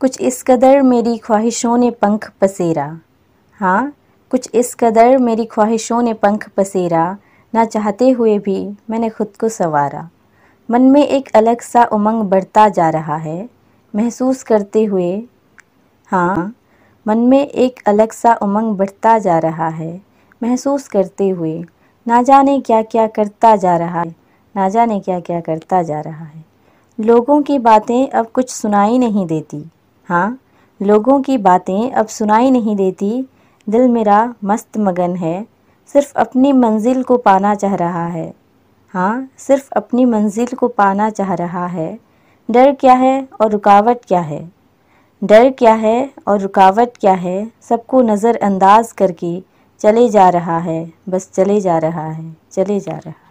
कुछ इस कदर मेरी ख्वाहिशों ने पंख पसेरा। हाँ कुछ इस कदर मेरी ख्वाहिशों ने पंख पसेरा, ना चाहते हुए भी मैंने खुद को संवारा। मन में एक अलग सा उमंग बढ़ता जा रहा है, महसूस करते हुए। हाँ मन में एक अलग सा उमंग बढ़ता जा रहा है, महसूस करते हुए। ना जाने क्या क्या करता जा रहा है, ना जाने क्या क्या करता जा रहा है। लोगों की बातें अब कुछ सुनाई नहीं देती। हाँ लोगों की बातें अब सुनाई नहीं देती। दिल मेरा मस्त मगन है, सिर्फ़ अपनी मंजिल को पाना चाह रहा है। हाँ सिर्फ़ अपनी मंजिल को पाना चाह रहा है। डर क्या है और रुकावट क्या है? डर क्या है और रुकावट क्या है, सबको नज़रअंदाज करके चले जा रहा है, बस चले जा रहा है, चले जा रहा